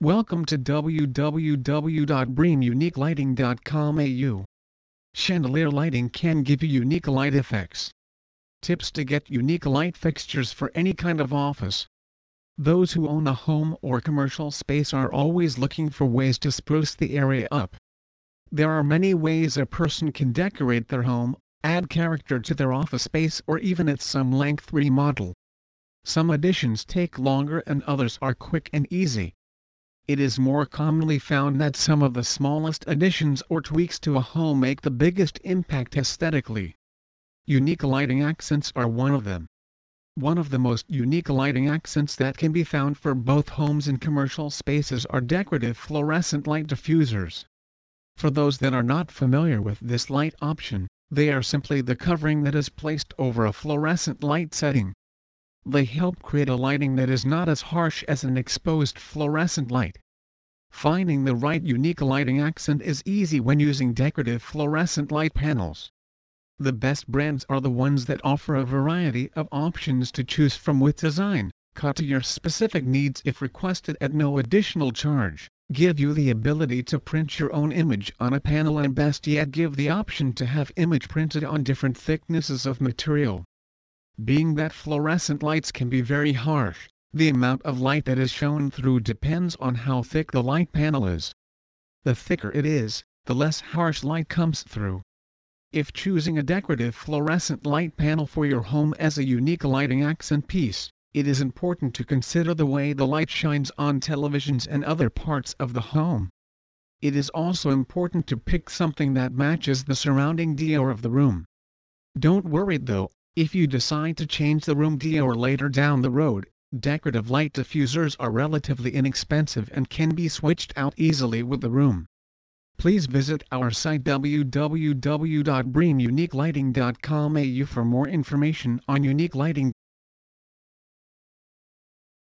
Welcome to www.breamuniquelighting.com.au. Chandelier lighting can give you unique light effects. Tips to get unique light fixtures for any kind of office. Those who own a home or commercial space are always looking for ways to spruce the area up. There are many ways a person can decorate their home, add character to their office space or even at some length remodel. Some additions take longer and others are quick and easy. It is more commonly found that some of the smallest additions or tweaks to a home make the biggest impact aesthetically. Unique lighting accents are one of them. One of the most unique lighting accents that can be found for both homes and commercial spaces are decorative fluorescent light diffusers. For those that are not familiar with this light option, they are simply the covering that is placed over a fluorescent light setting. They help create a lighting that is not as harsh as an exposed fluorescent light. Finding the right unique lighting accent is easy when using decorative fluorescent light panels. The best brands are the ones that offer a variety of options to choose from with design, cut to your specific needs if requested at no additional charge, give you the ability to print your own image on a panel and best yet give the option to have image printed on different thicknesses of material. Being that fluorescent lights can be very harsh, the amount of light that is shown through depends on how thick the light panel is. The thicker it is, the less harsh light comes through. If choosing a decorative fluorescent light panel for your home as a unique lighting accent piece, it is important to consider the way the light shines on televisions and other parts of the home. It is also important to pick something that matches the surrounding decor of the room. Don't worry though, if you decide to change the room decor later down the road, decorative light diffusers are relatively inexpensive and can be switched out easily with the room. Please visit our site www.breamuniquelighting.com.au for more information on unique lighting